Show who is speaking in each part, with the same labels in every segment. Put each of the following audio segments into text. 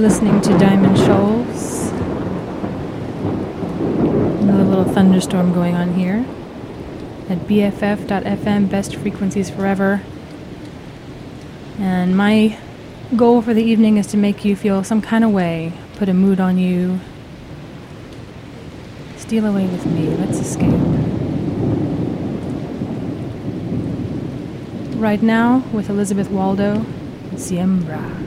Speaker 1: You're listening to Diamond Shoals. Another little thunderstorm going on here at BFF.FM, best frequencies forever. And my goal for the evening is to make you feel some kind of way, put a mood on you. Steal away with me, let's escape. Right now, with Elisabeth Waldo, Siembra.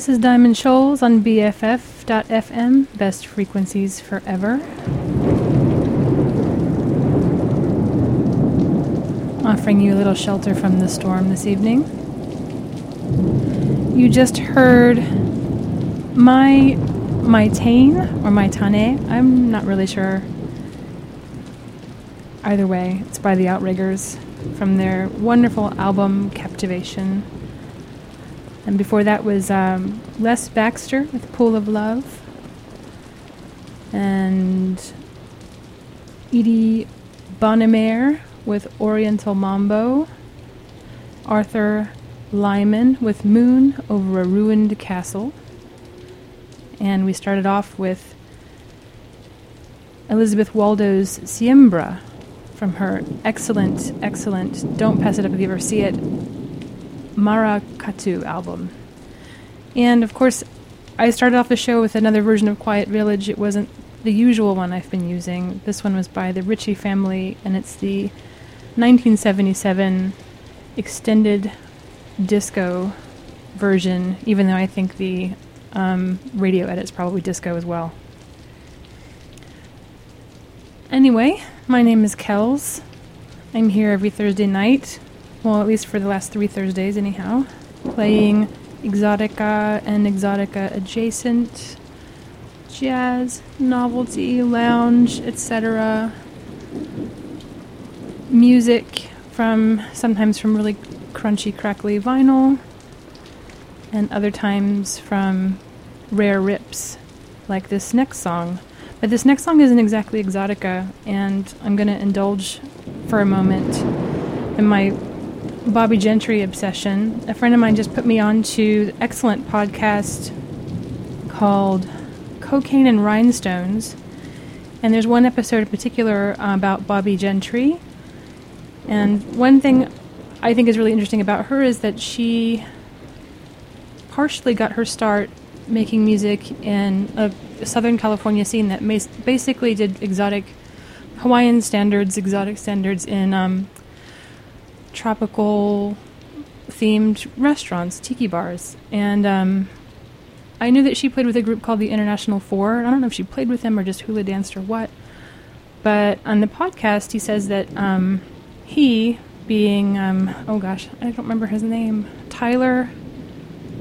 Speaker 1: This is Diamond Shoals on BFF.FM, best frequencies forever. Offering you a little shelter from the storm this evening. You just heard my my tane or my tane. I'm not really sure. Either way, it's by the Outriggers from their wonderful album Captivation. And before that was um, Les Baxter with Pool of Love. And Eddie Bonnemere with Oriental Mambo. Arthur Lyman with Moon over a Ruined Castle. And we started off with Elisabeth Waldo's Siembra from her excellent, excellent Don't Pass It Up If You Ever See It Maracatu album. And of course, I started off the show with another version of Quiet Village. It wasn't the usual one I've been using. This one was by the Ritchie family, and it's the 1977 extended disco version, even though I think the um, radio edit's probably disco as well. Anyway, my name is Kells. I'm here every Thursday night well, at least for the last three Thursdays, anyhow, playing exotica and exotica adjacent, jazz, novelty, lounge, etc. Music from sometimes from really crunchy, crackly vinyl, and other times from rare rips, like this next song. But this next song isn't exactly exotica, and I'm going to indulge for a moment in my Bobbie Gentry obsession. A friend of mine just put me on to excellent podcast called Cocaine and Rhinestones. And there's one episode in particular uh, about Bobbie Gentry. And one thing I think is really interesting about her is that she partially got her start making music in a Southern California scene that basically did exotic Hawaiian standards, exotic standards in um, tropical themed restaurants, tiki bars. And um, I knew that she played with a group called the International Four. I don't know if she played with them or just hula danced or what. But on the podcast, he says that um, he, being, um, oh gosh, I don't remember his name, Tyler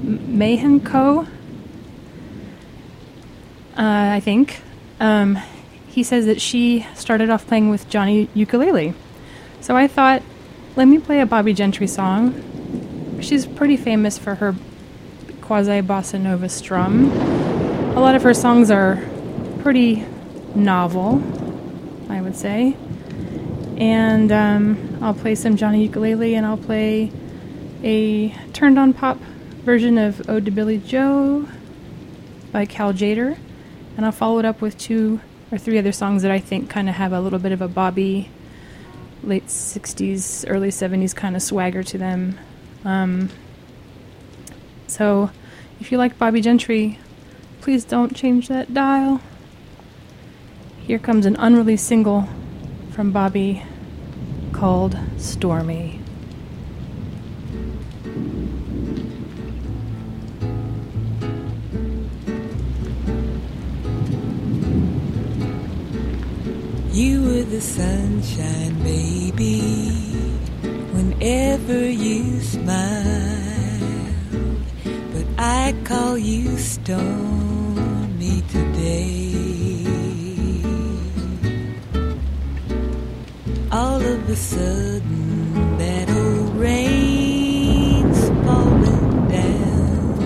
Speaker 1: Mahan Coe, uh, I think, um, he says that she started off playing with Johnny ukulele. So I thought let me play a Bobbie Gentry song. She's pretty famous for her quasi bossa nova strum. A lot of her songs are pretty novel, I would say. And um, I'll play some Johnny Ukulele and I'll play a turned on pop version of Ode to Billie Joe by Cal Tjader. And I'll follow it up with two or three other songs that I think kind of have a little bit of a Bobbie late 60s, early 70s kind of swagger to them. Um, so if you like Bobbie Gentry, please don't change that dial. Here comes an unreleased single from Bobbie called Stormy.
Speaker 2: You were the sunshine, baby, whenever you smiled. But I call you stormy today. All of a sudden, that old rain's falling down,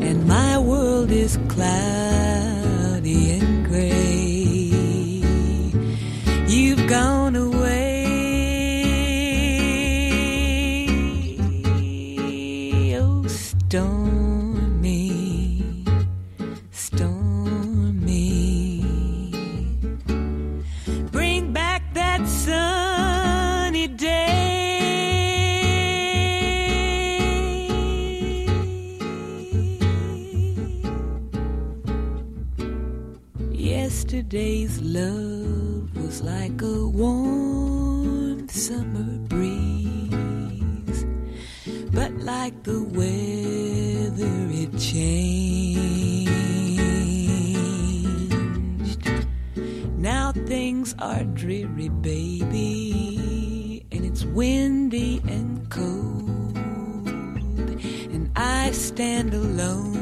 Speaker 2: and my world is cloudy and gone away. Oh, stormy, stormy. Bring back that sunny day. Yesterday's love was like a warm summer breeze. But like the weather it changed. Now things are dreary, baby, and it's windy and cold. And I stand alone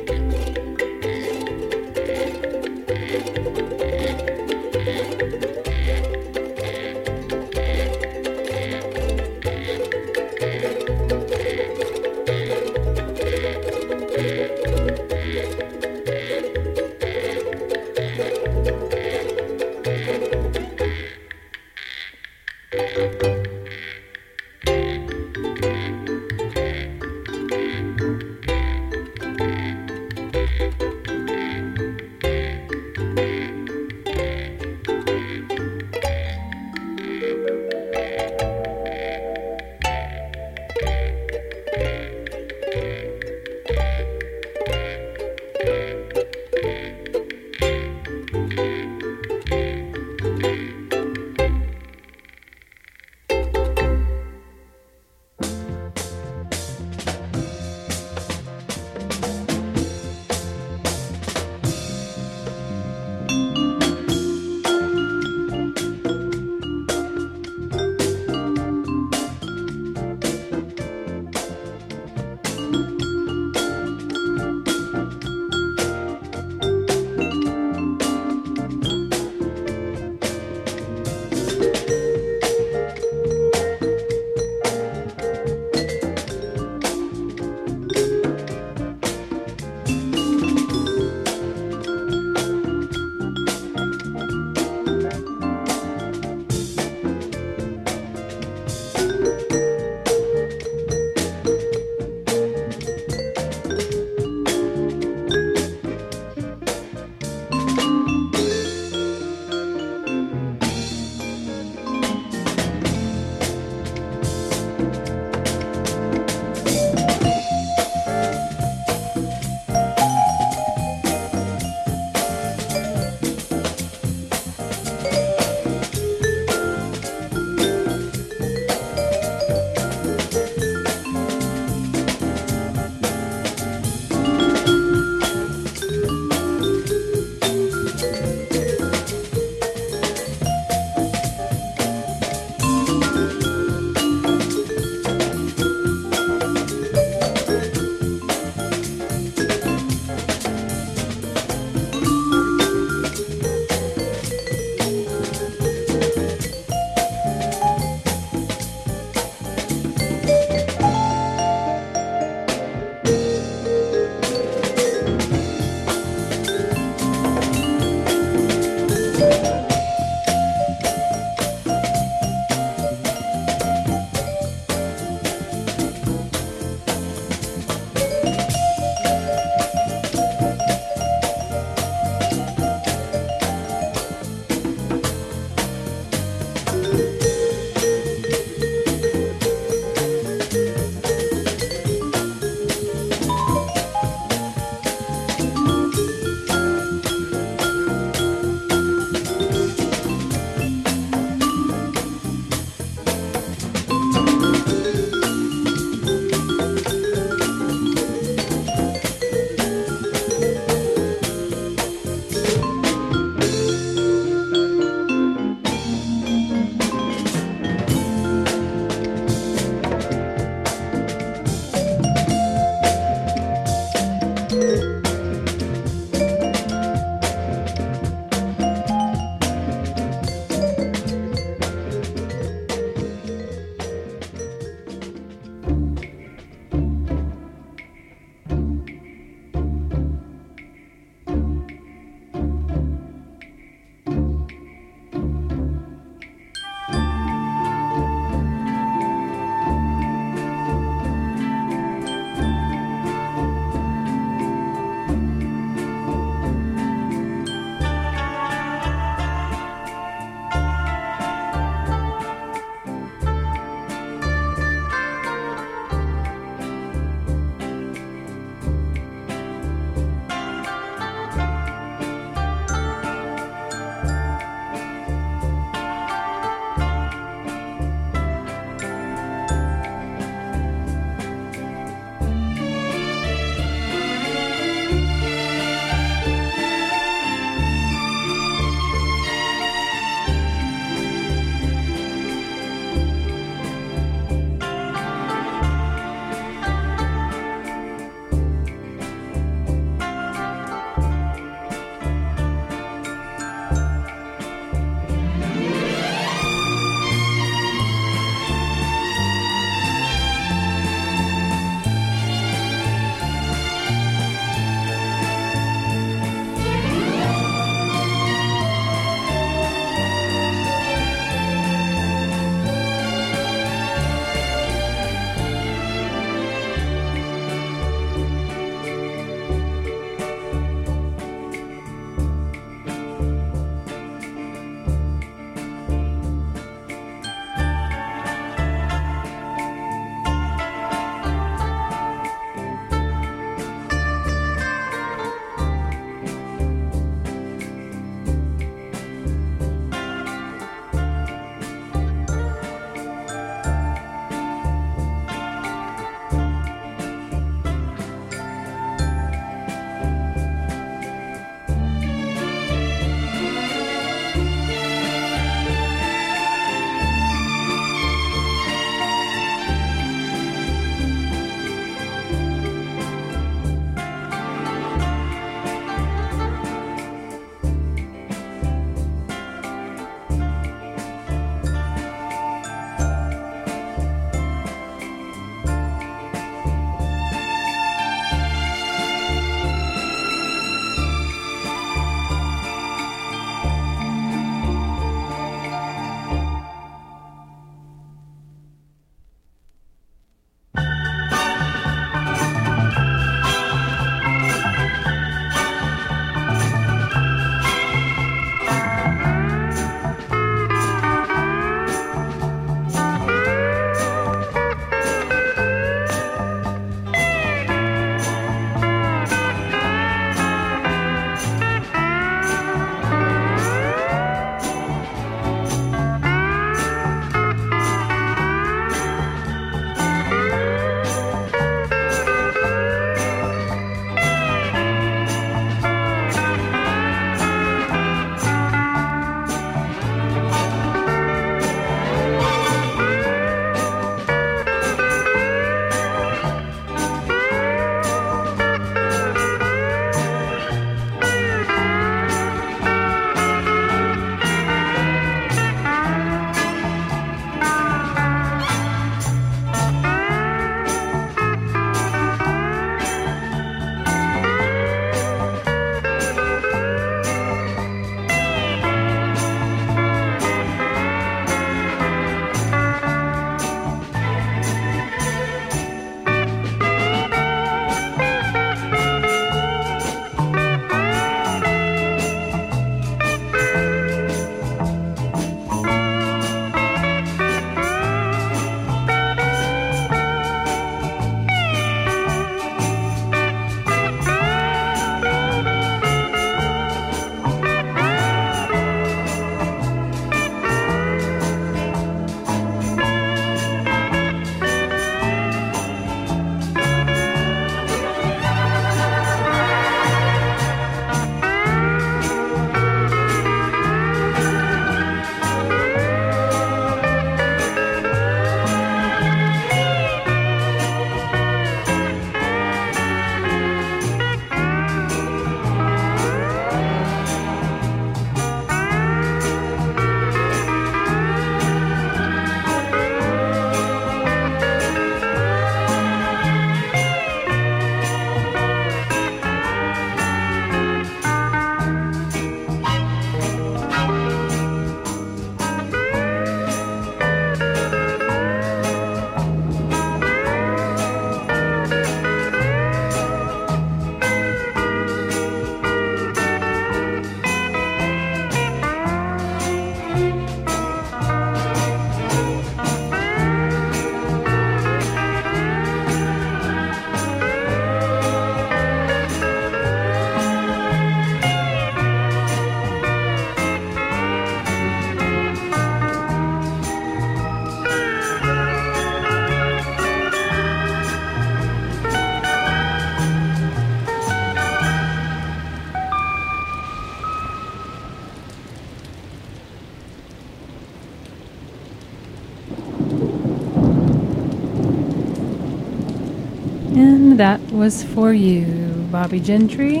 Speaker 2: That
Speaker 1: was for you, Bobbie Gentry.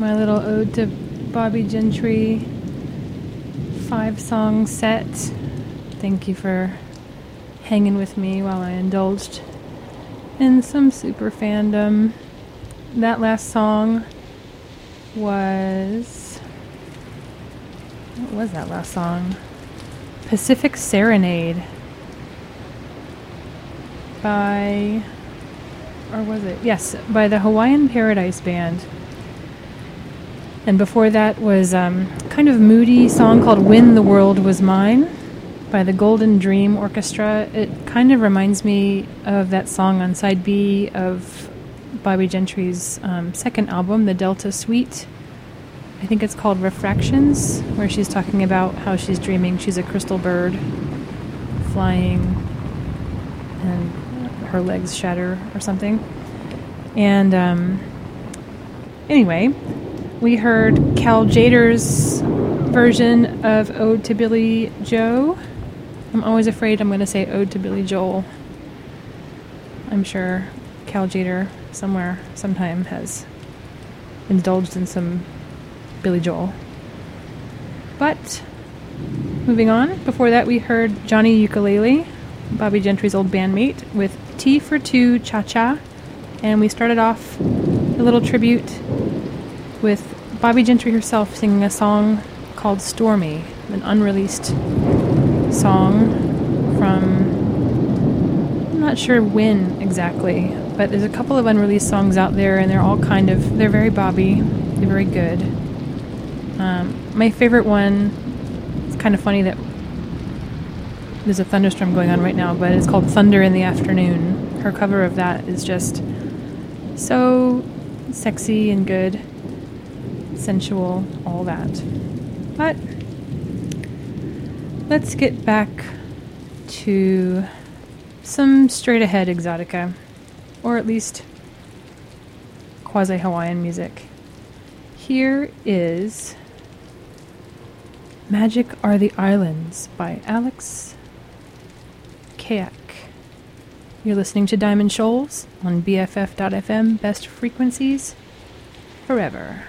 Speaker 1: My little ode to Bobbie Gentry five song set. Thank you for hanging with me while I indulged in some super fandom. That last song was. What was that last song? Pacific Serenade by. Was it? Yes, by the Hawaiian Paradise Band. And before that was um, kind of moody song called "When the World Was Mine" by the Golden Dream Orchestra. It kind of reminds me of that song on side B of Bobbie Gentry's um, second album, The Delta Suite. I think it's called Refractions, where she's talking about how she's dreaming she's a crystal bird flying and her legs shatter or something. And um, anyway, we heard Cal Tjader's version of Ode to Billie Joe. I'm always afraid I'm going to say Ode to Billy Joel. I'm sure Cal Tjader somewhere, sometime, has indulged in some Billy Joel. But moving on, before that we heard Johnny Ukulele, Bobbie Gentry's old bandmate, with Tea for Two Cha Cha. And we started off a little tribute with Bobbie Gentry herself singing a song called Stormy, an unreleased song from I'm not sure when exactly, but there's a couple of unreleased songs out there and they're all kind of they're very Bobbie, they're very good. Um, my favorite one it's kind of funny that there's a thunderstorm going on right now, but it's called Thunder in the Afternoon. Her cover of that is just so sexy and good sensual, all that. But let's get back to some straight ahead exotica, or at least quasi Hawaiian music. Here is Magic Are the Islands by Alex Keack. You're listening to Diamond Shoals on BFF.FM, best frequencies forever.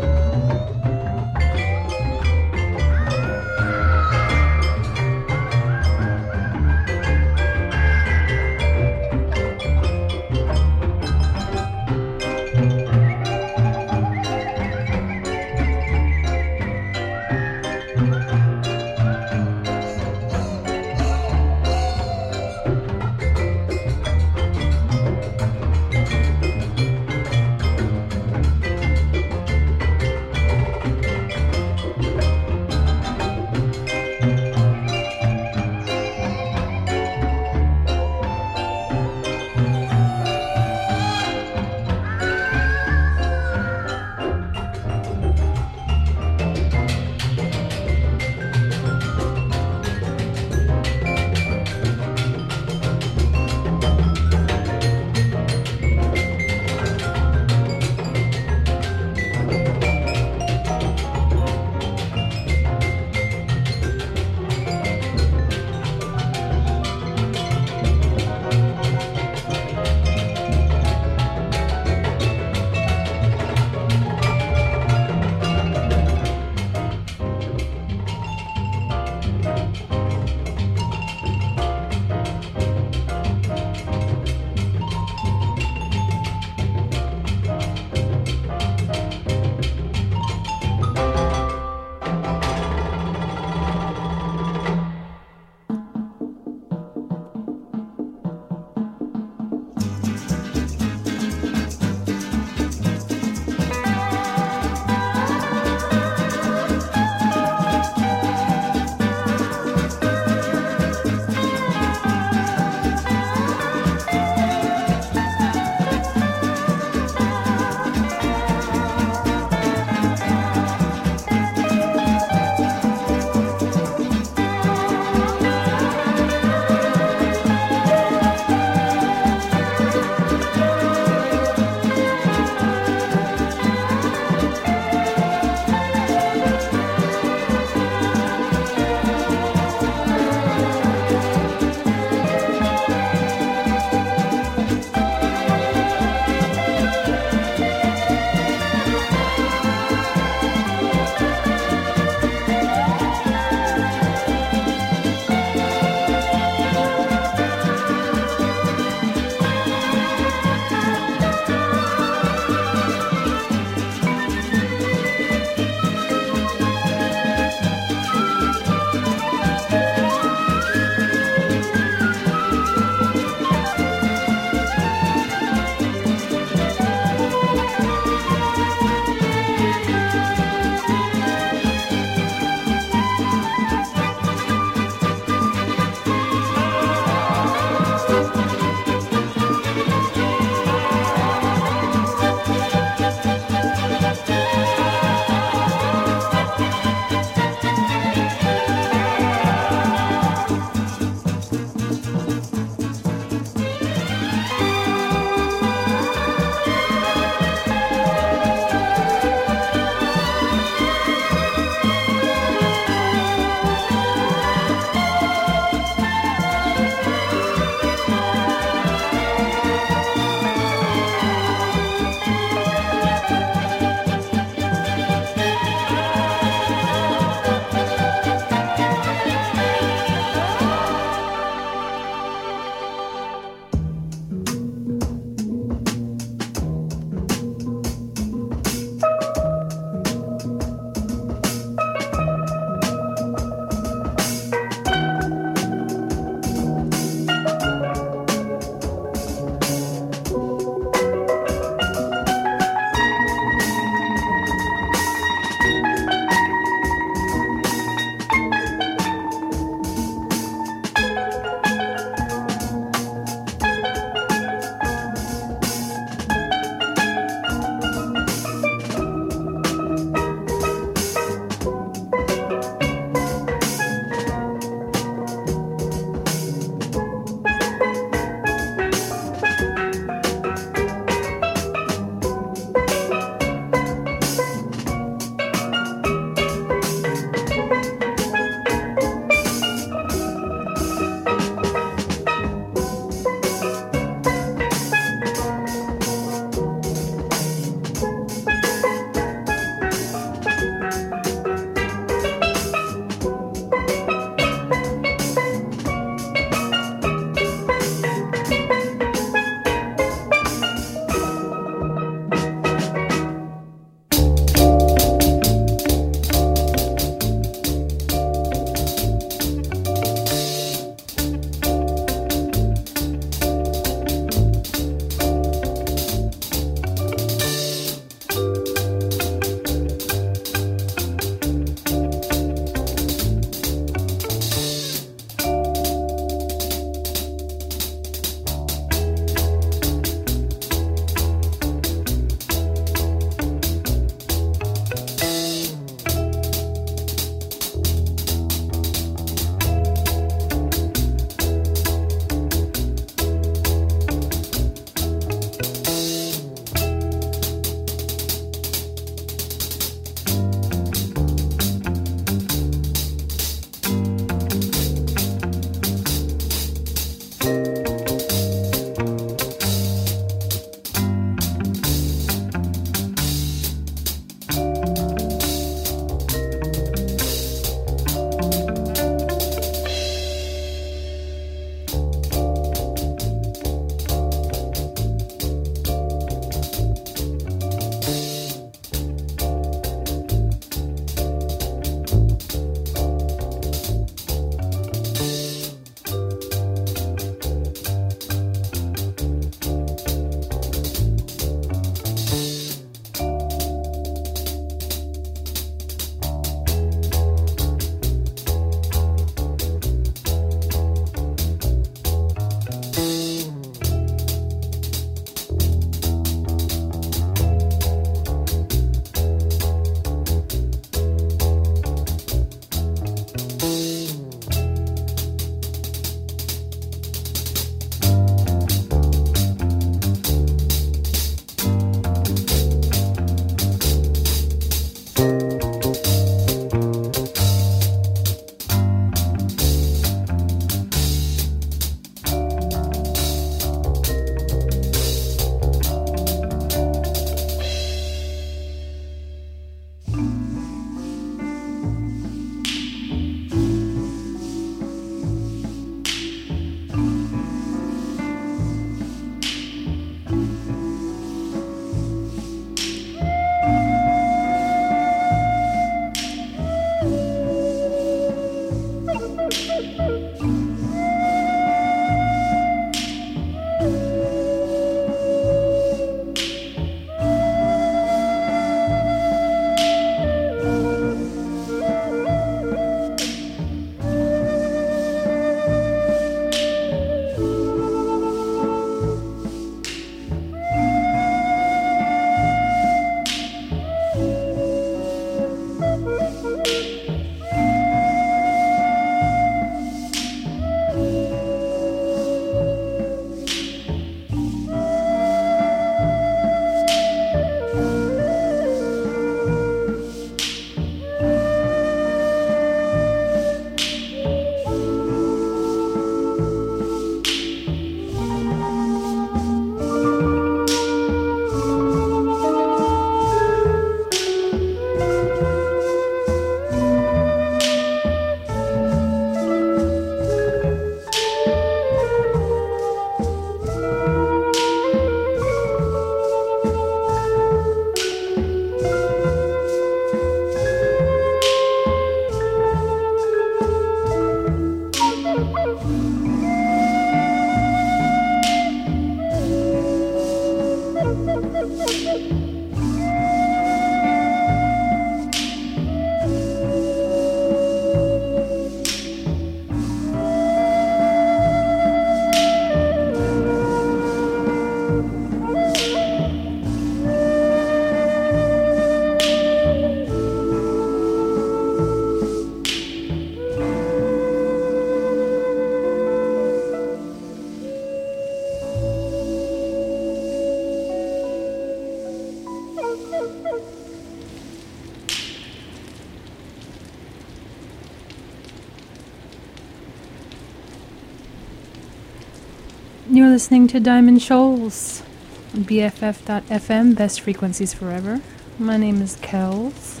Speaker 1: Listening to Diamond Shoals BFF.FM, best frequencies forever. My name is Kells.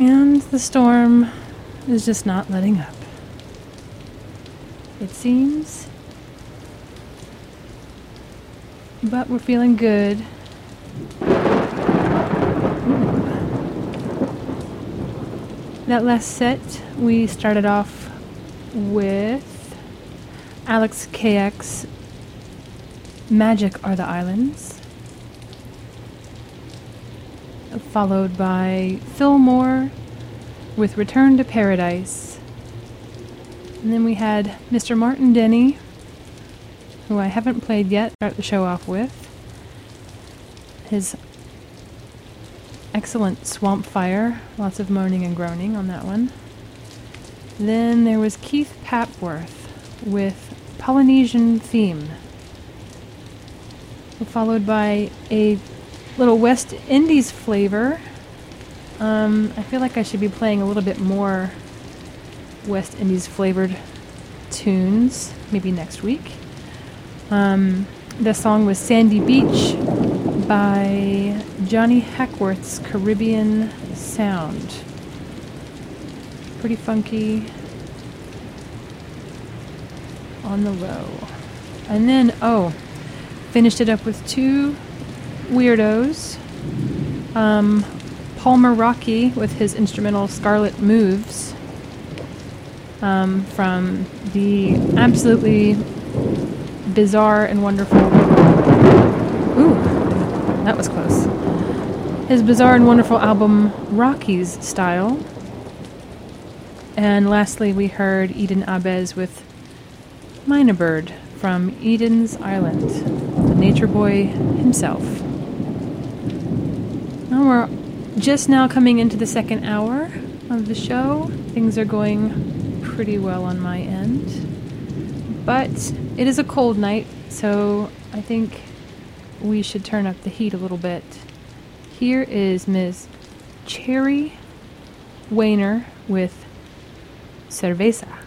Speaker 1: And the storm is just not letting up. It seems. But we're feeling good. That last set, we started off Alex Keack Magic Are the Islands. Followed by Phil Moore with Return to Paradise. And then we had Mr. Martin Denny, who I haven't played yet, start the show off with. His excellent Swamp Fire, lots of moaning and groaning on that one. Then there was Keith Papworth with Polynesian theme, followed by a little West Indies flavor. Um, I feel like I should be playing a little bit more West Indies flavored tunes, maybe next week. Um, the song was Sandy Beach by Johnny Hackworth's Caribbean Sound. Pretty funky on the low. And then, oh, finished it up with two weirdos. Um, Palmer Rockey with his instrumental Scarlet Moves um, from the absolutely bizarre and wonderful. Ooh, that was close. His bizarre and wonderful album Rockey's Style. And lastly, we heard Eden Ahbez with Mynah from Eden's Island, the nature boy himself. Now we're just now coming into the second hour of the show. Things are going pretty well on my end. But it is a cold night, so I think we should turn up the heat a little bit. Here is Ms. Cherry Wainer with Cerveza.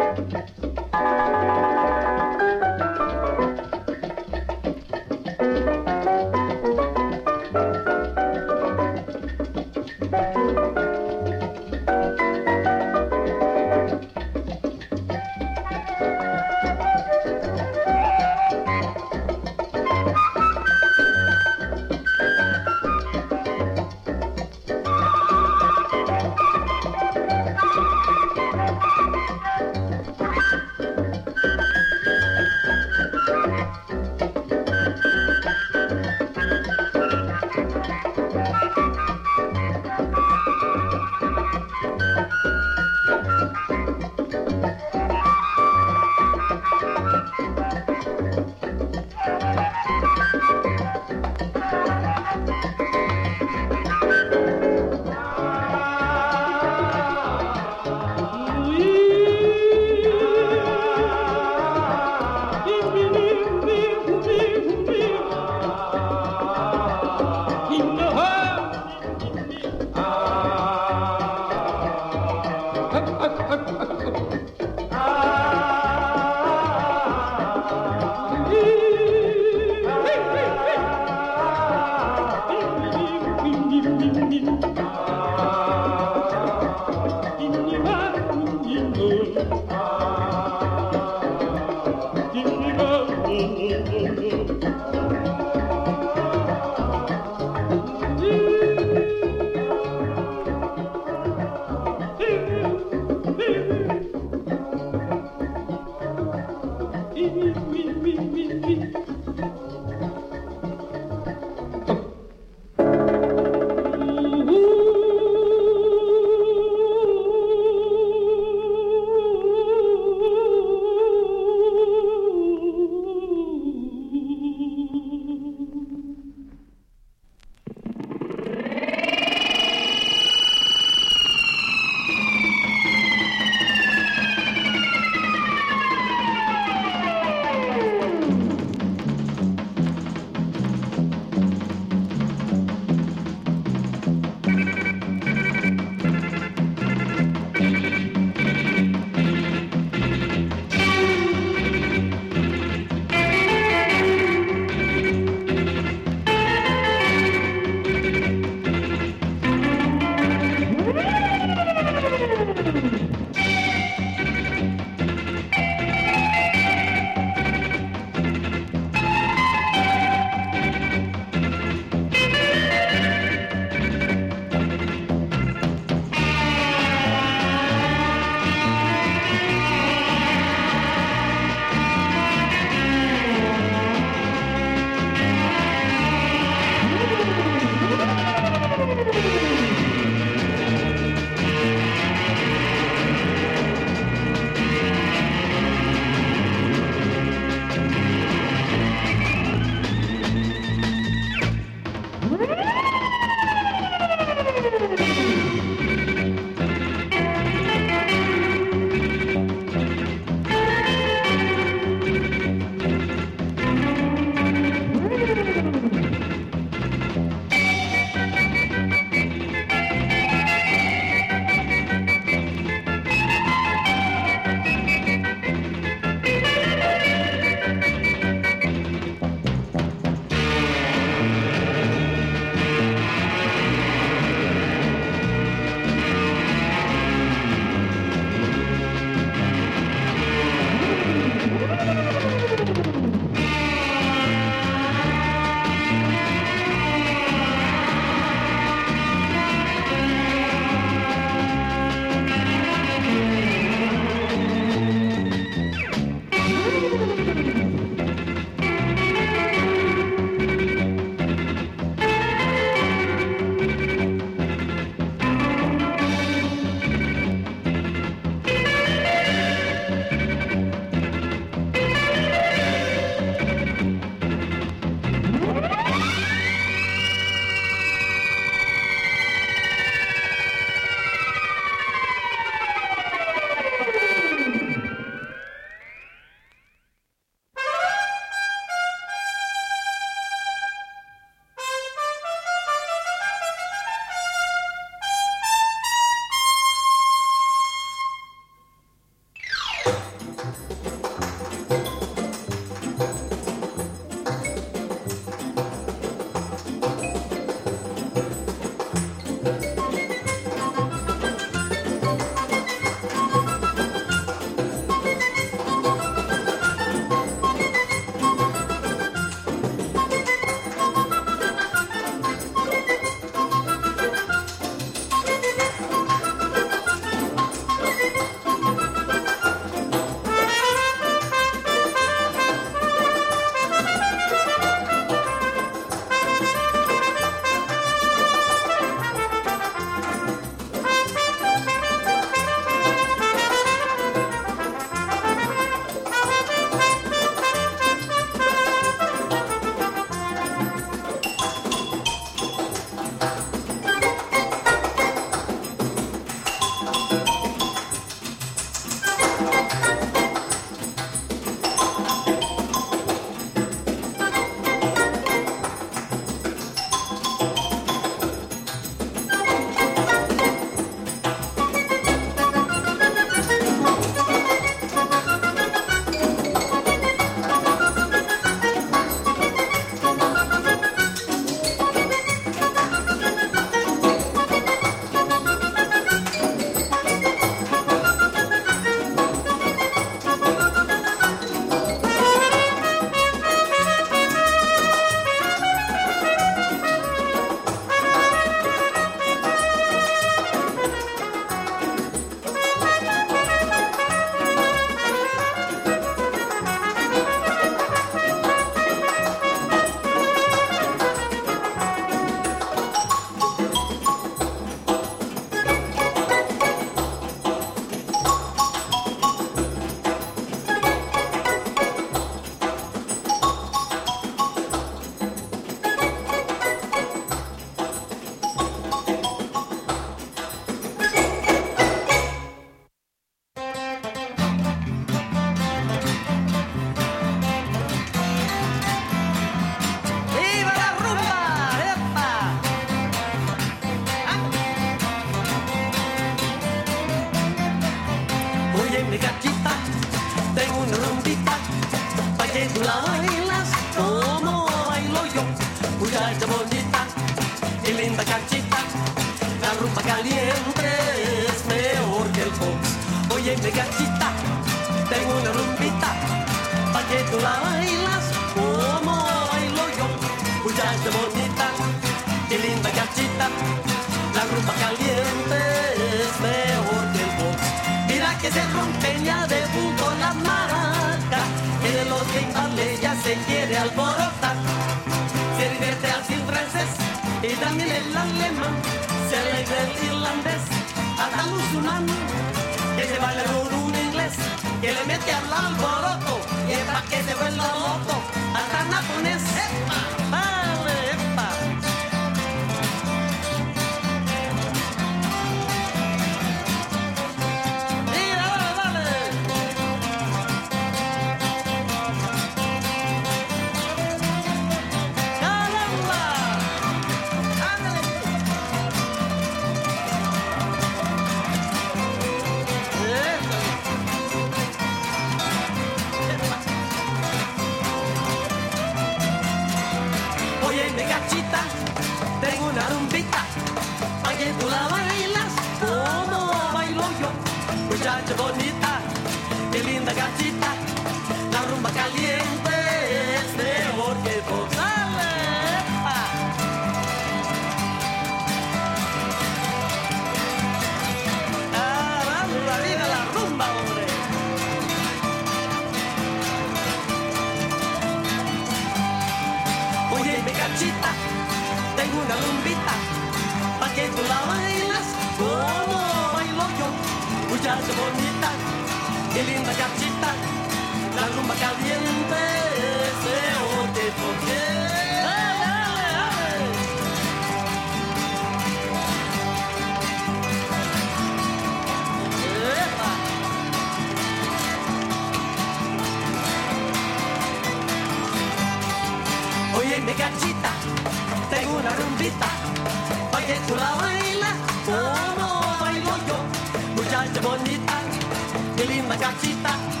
Speaker 3: gatita.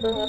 Speaker 3: The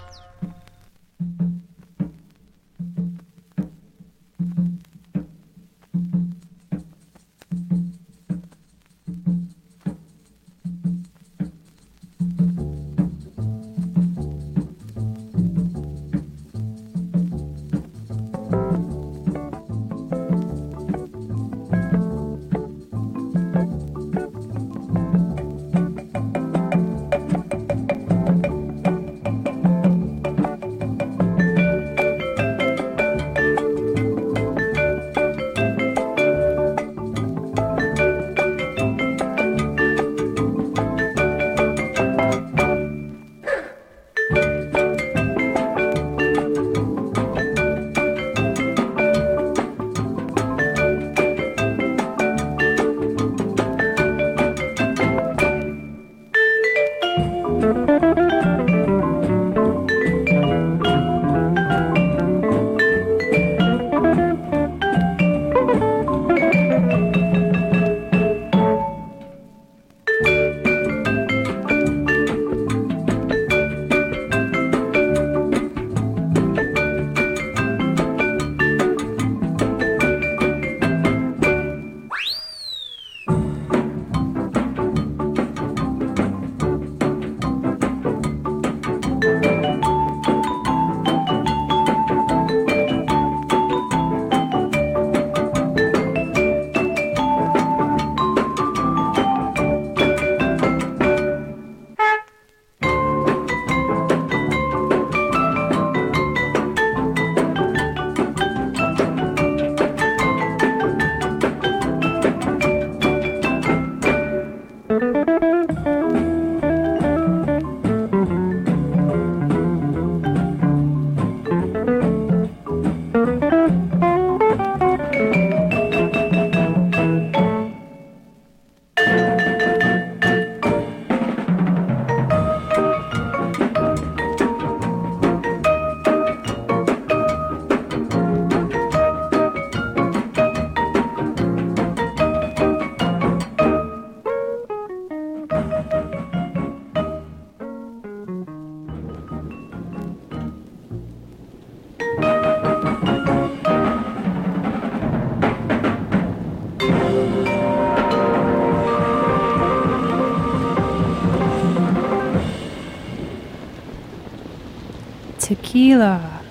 Speaker 1: Tequila.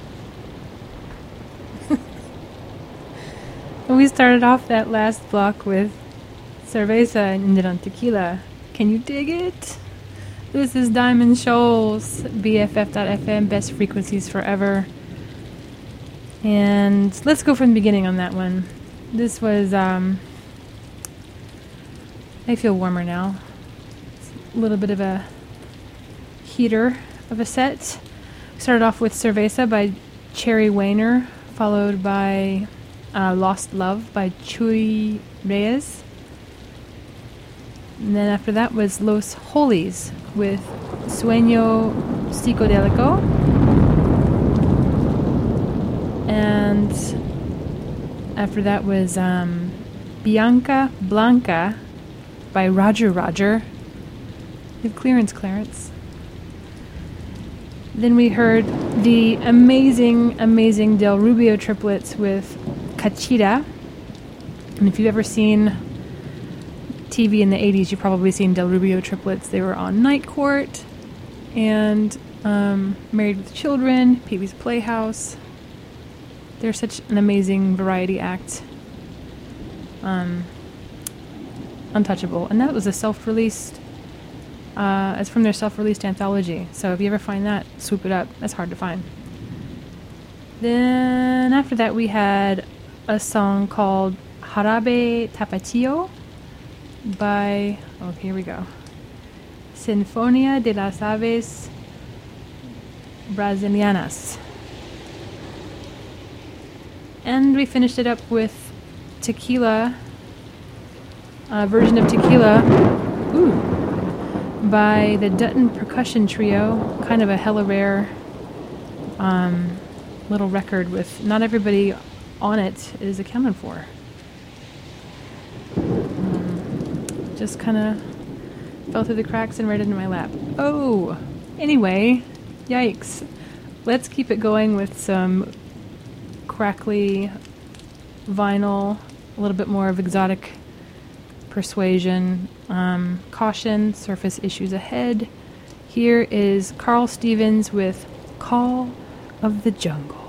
Speaker 1: we started off that last block with cerveza and ended on tequila. Can you dig it? This is Diamond Shoals, BFF.FM, best frequencies forever. And let's go from the beginning on that one. This was, um, I feel warmer now. It's a little bit of a heater of a set. Started off with Cerveza by Cherry Wainer, followed by uh, Lost Love by Chuy Reyes. And then after that was Los Holies with Sueño Psicodélico. And after that was um, Bianca Blanca by Roger Roger. Have clearance, Clarence. Then we heard the amazing, amazing Del Rubio triplets with Cachita. And if you've ever seen TV in the 80s, you've probably seen Del Rubio triplets. They were on Night Court and um, Married with Children, Pee Wee's Playhouse. They're such an amazing variety act. Um, untouchable. And that was a self released uh, it's from their self-released anthology. So if you ever find that, swoop it up. That's hard to find. Then after that, we had a song called Jarabe Tapatio by oh here we go, Sinfonia de las Aves Brasilianas. And we finished it up with Tequila, a version of Tequila. Ooh by the Dutton Percussion Trio, kind of a hella rare um, little record with not everybody on it is accounted for. Um, just kind of fell through the cracks and right into my lap. Oh, anyway, yikes. Let's keep it going with some crackly vinyl, a little bit more of exotic persuasion. Um, caution, surface issues ahead. Here is Carl Stevens with Call of the Jungle.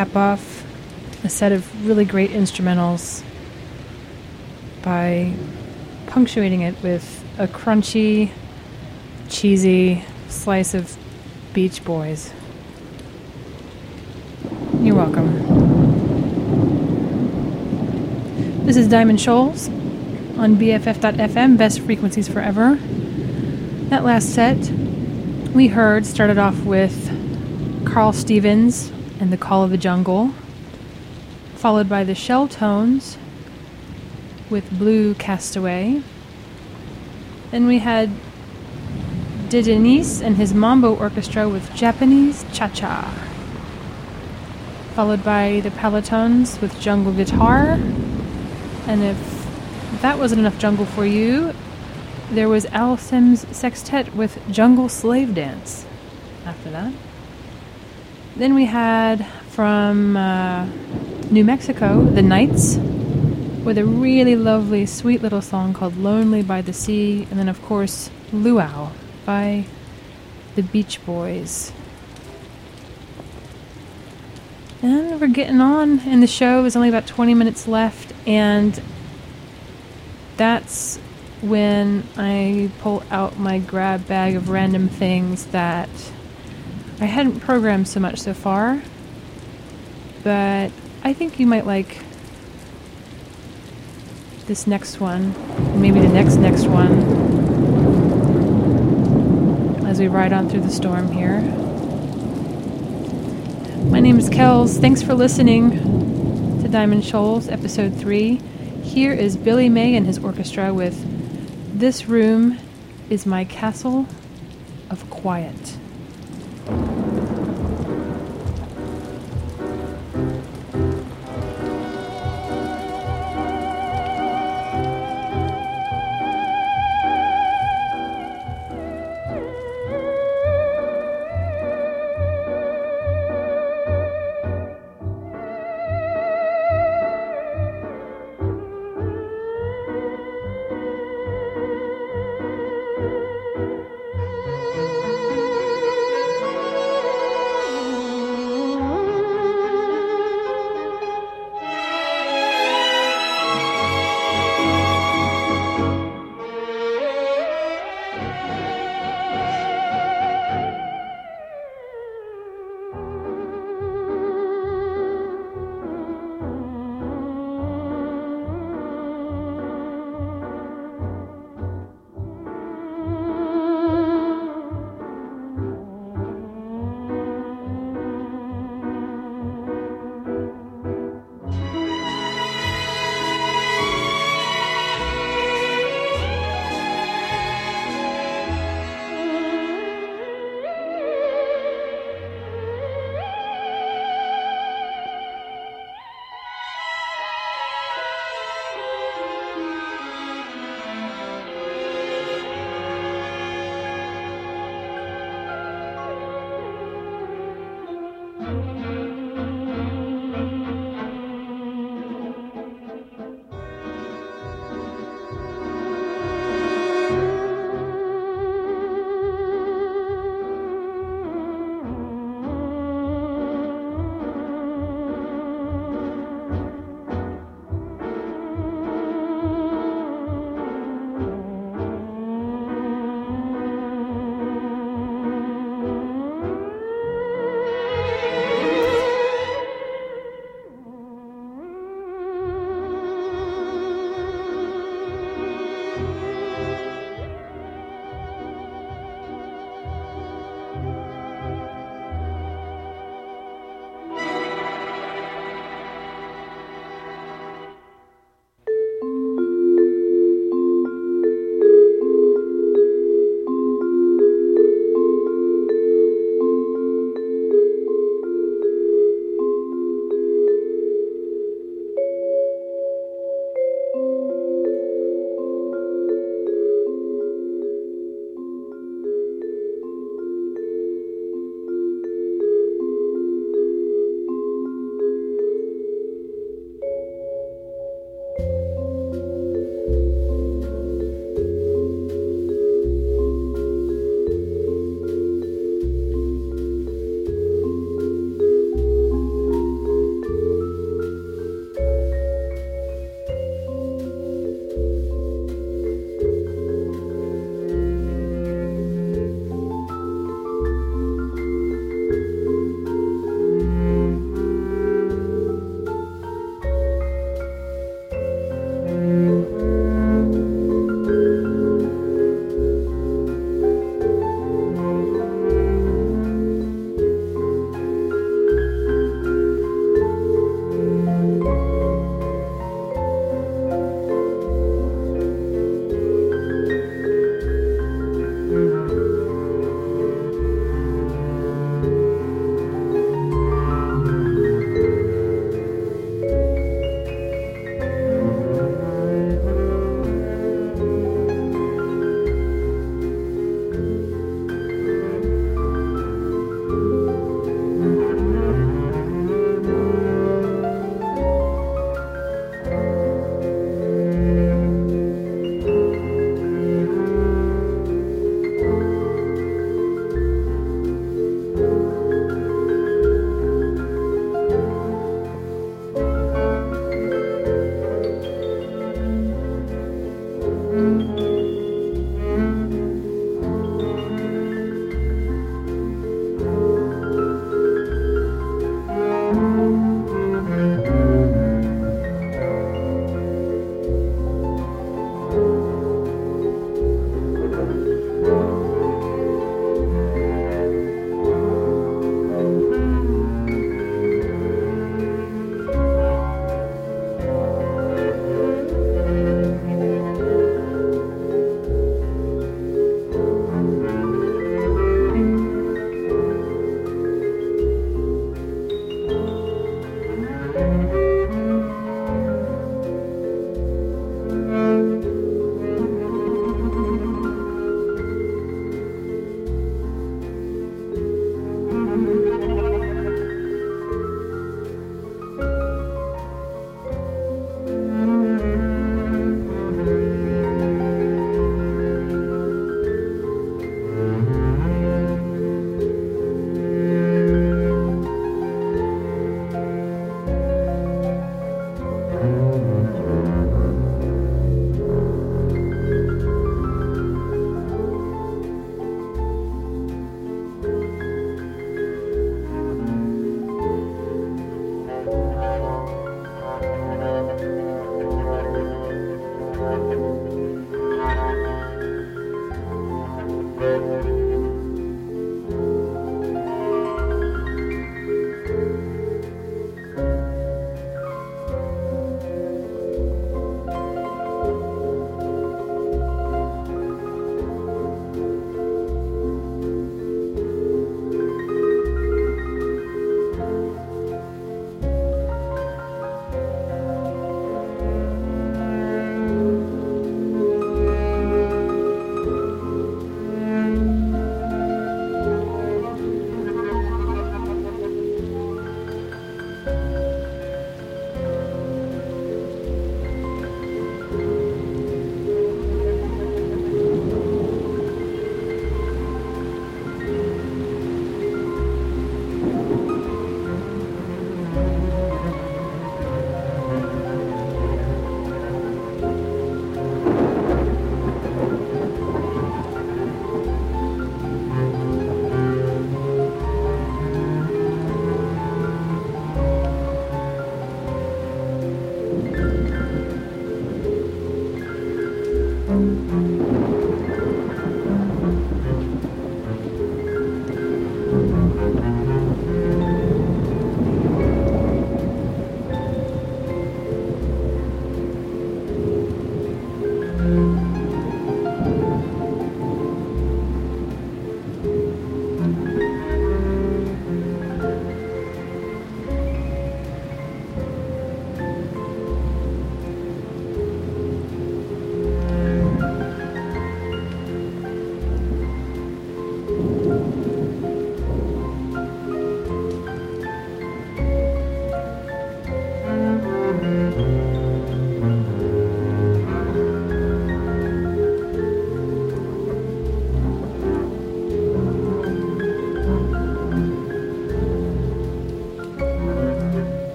Speaker 1: Cap off a set of really great instrumentals by punctuating it with a crunchy, cheesy slice of Beach Boys. You're welcome. This is Diamond Shoals on BFF.FM, best frequencies forever. That last set we heard started off with Carl Stevens and the Call of the Jungle, followed by the Shell Tones with Blue Castaway. Then we had De Denise and his Mambo Orchestra with Japanese Cha Cha, followed by the Palatones with Jungle Guitar. And if that wasn't enough jungle for you, there was Al Sims Sextet with Jungle Slave Dance after that. Then we had from uh, New Mexico, the Knights, with a really lovely, sweet little song called Lonely by the Sea. And then, of course, Luau by the Beach Boys. And we're getting on in the show. There's only about 20 minutes left. And that's when I pull out my grab bag of random things that I hadn't programmed so much so far, but I think you might like this next one, maybe the next next one, as we ride on through the storm here. My name is Kells. Thanks for listening to Diamond Shoals, Episode 3. Here is Billy May and his orchestra with This Room is My Castle of Quiet.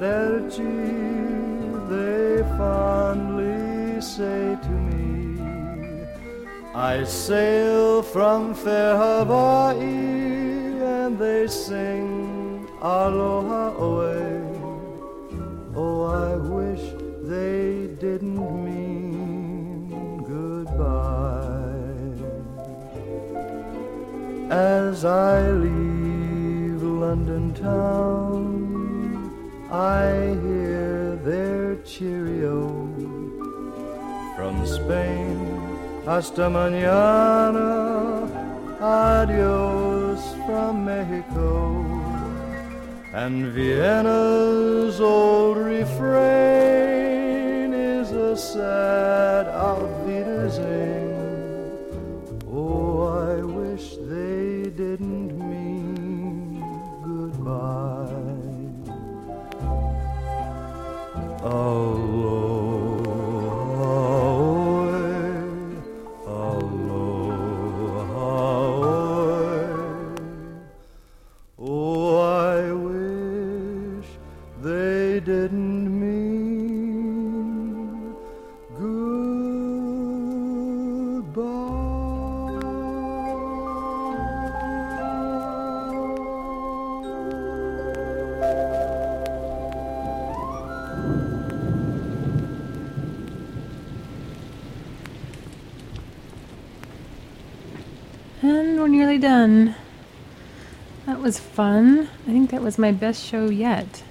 Speaker 4: Arrivederci, they fondly say to me. I sail from fair Hawaii and they sing aloha away. Oh, I wish they didn't mean goodbye. As I leave London town, I hear their cheerio from Spain. Hasta mañana, adios from Mexico. And Vienna's old refrain is a sad Auf Aloha,
Speaker 1: fun. I think that was my best show yet.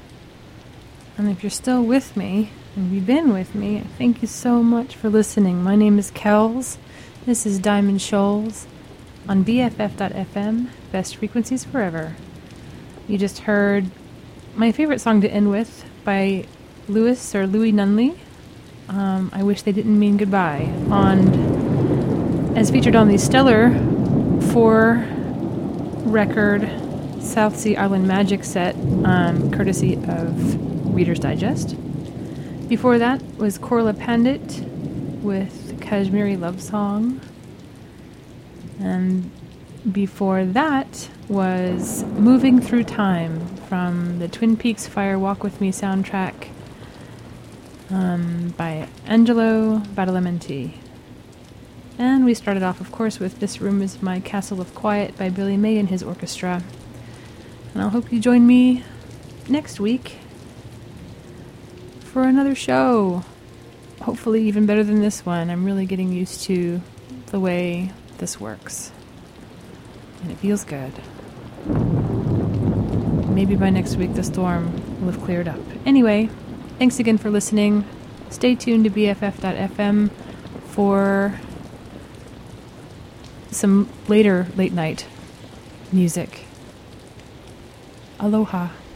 Speaker 1: And if you're still with me, and you've been with me, thank you so much for listening. My name is Kells. This is Diamond Shoals on BFF.FM, best frequencies forever. You just heard my favorite song to end with by Lewis or Louis Nunley. Um, I wish they didn't mean goodbye. On as featured on the Stellar four record South Sea Island Magic set, um, courtesy of Reader's Digest. Before that was Korla Pandit with Kashmiri Love Song. And before that was Moving Through Time from the Twin Peaks Fire Walk With Me soundtrack um, by Angelo Badalamenti. And we started off, of course, with This Room is My Castle of Quiet by Billy May and his orchestra. And I'll hope you join me next week for another show. Hopefully, even better than this one. I'm really getting used to the way this works. And it feels good. Maybe by next week the storm will have cleared up. Anyway, thanks again for listening. Stay tuned to BFF.FM for some later late night music. Aloha.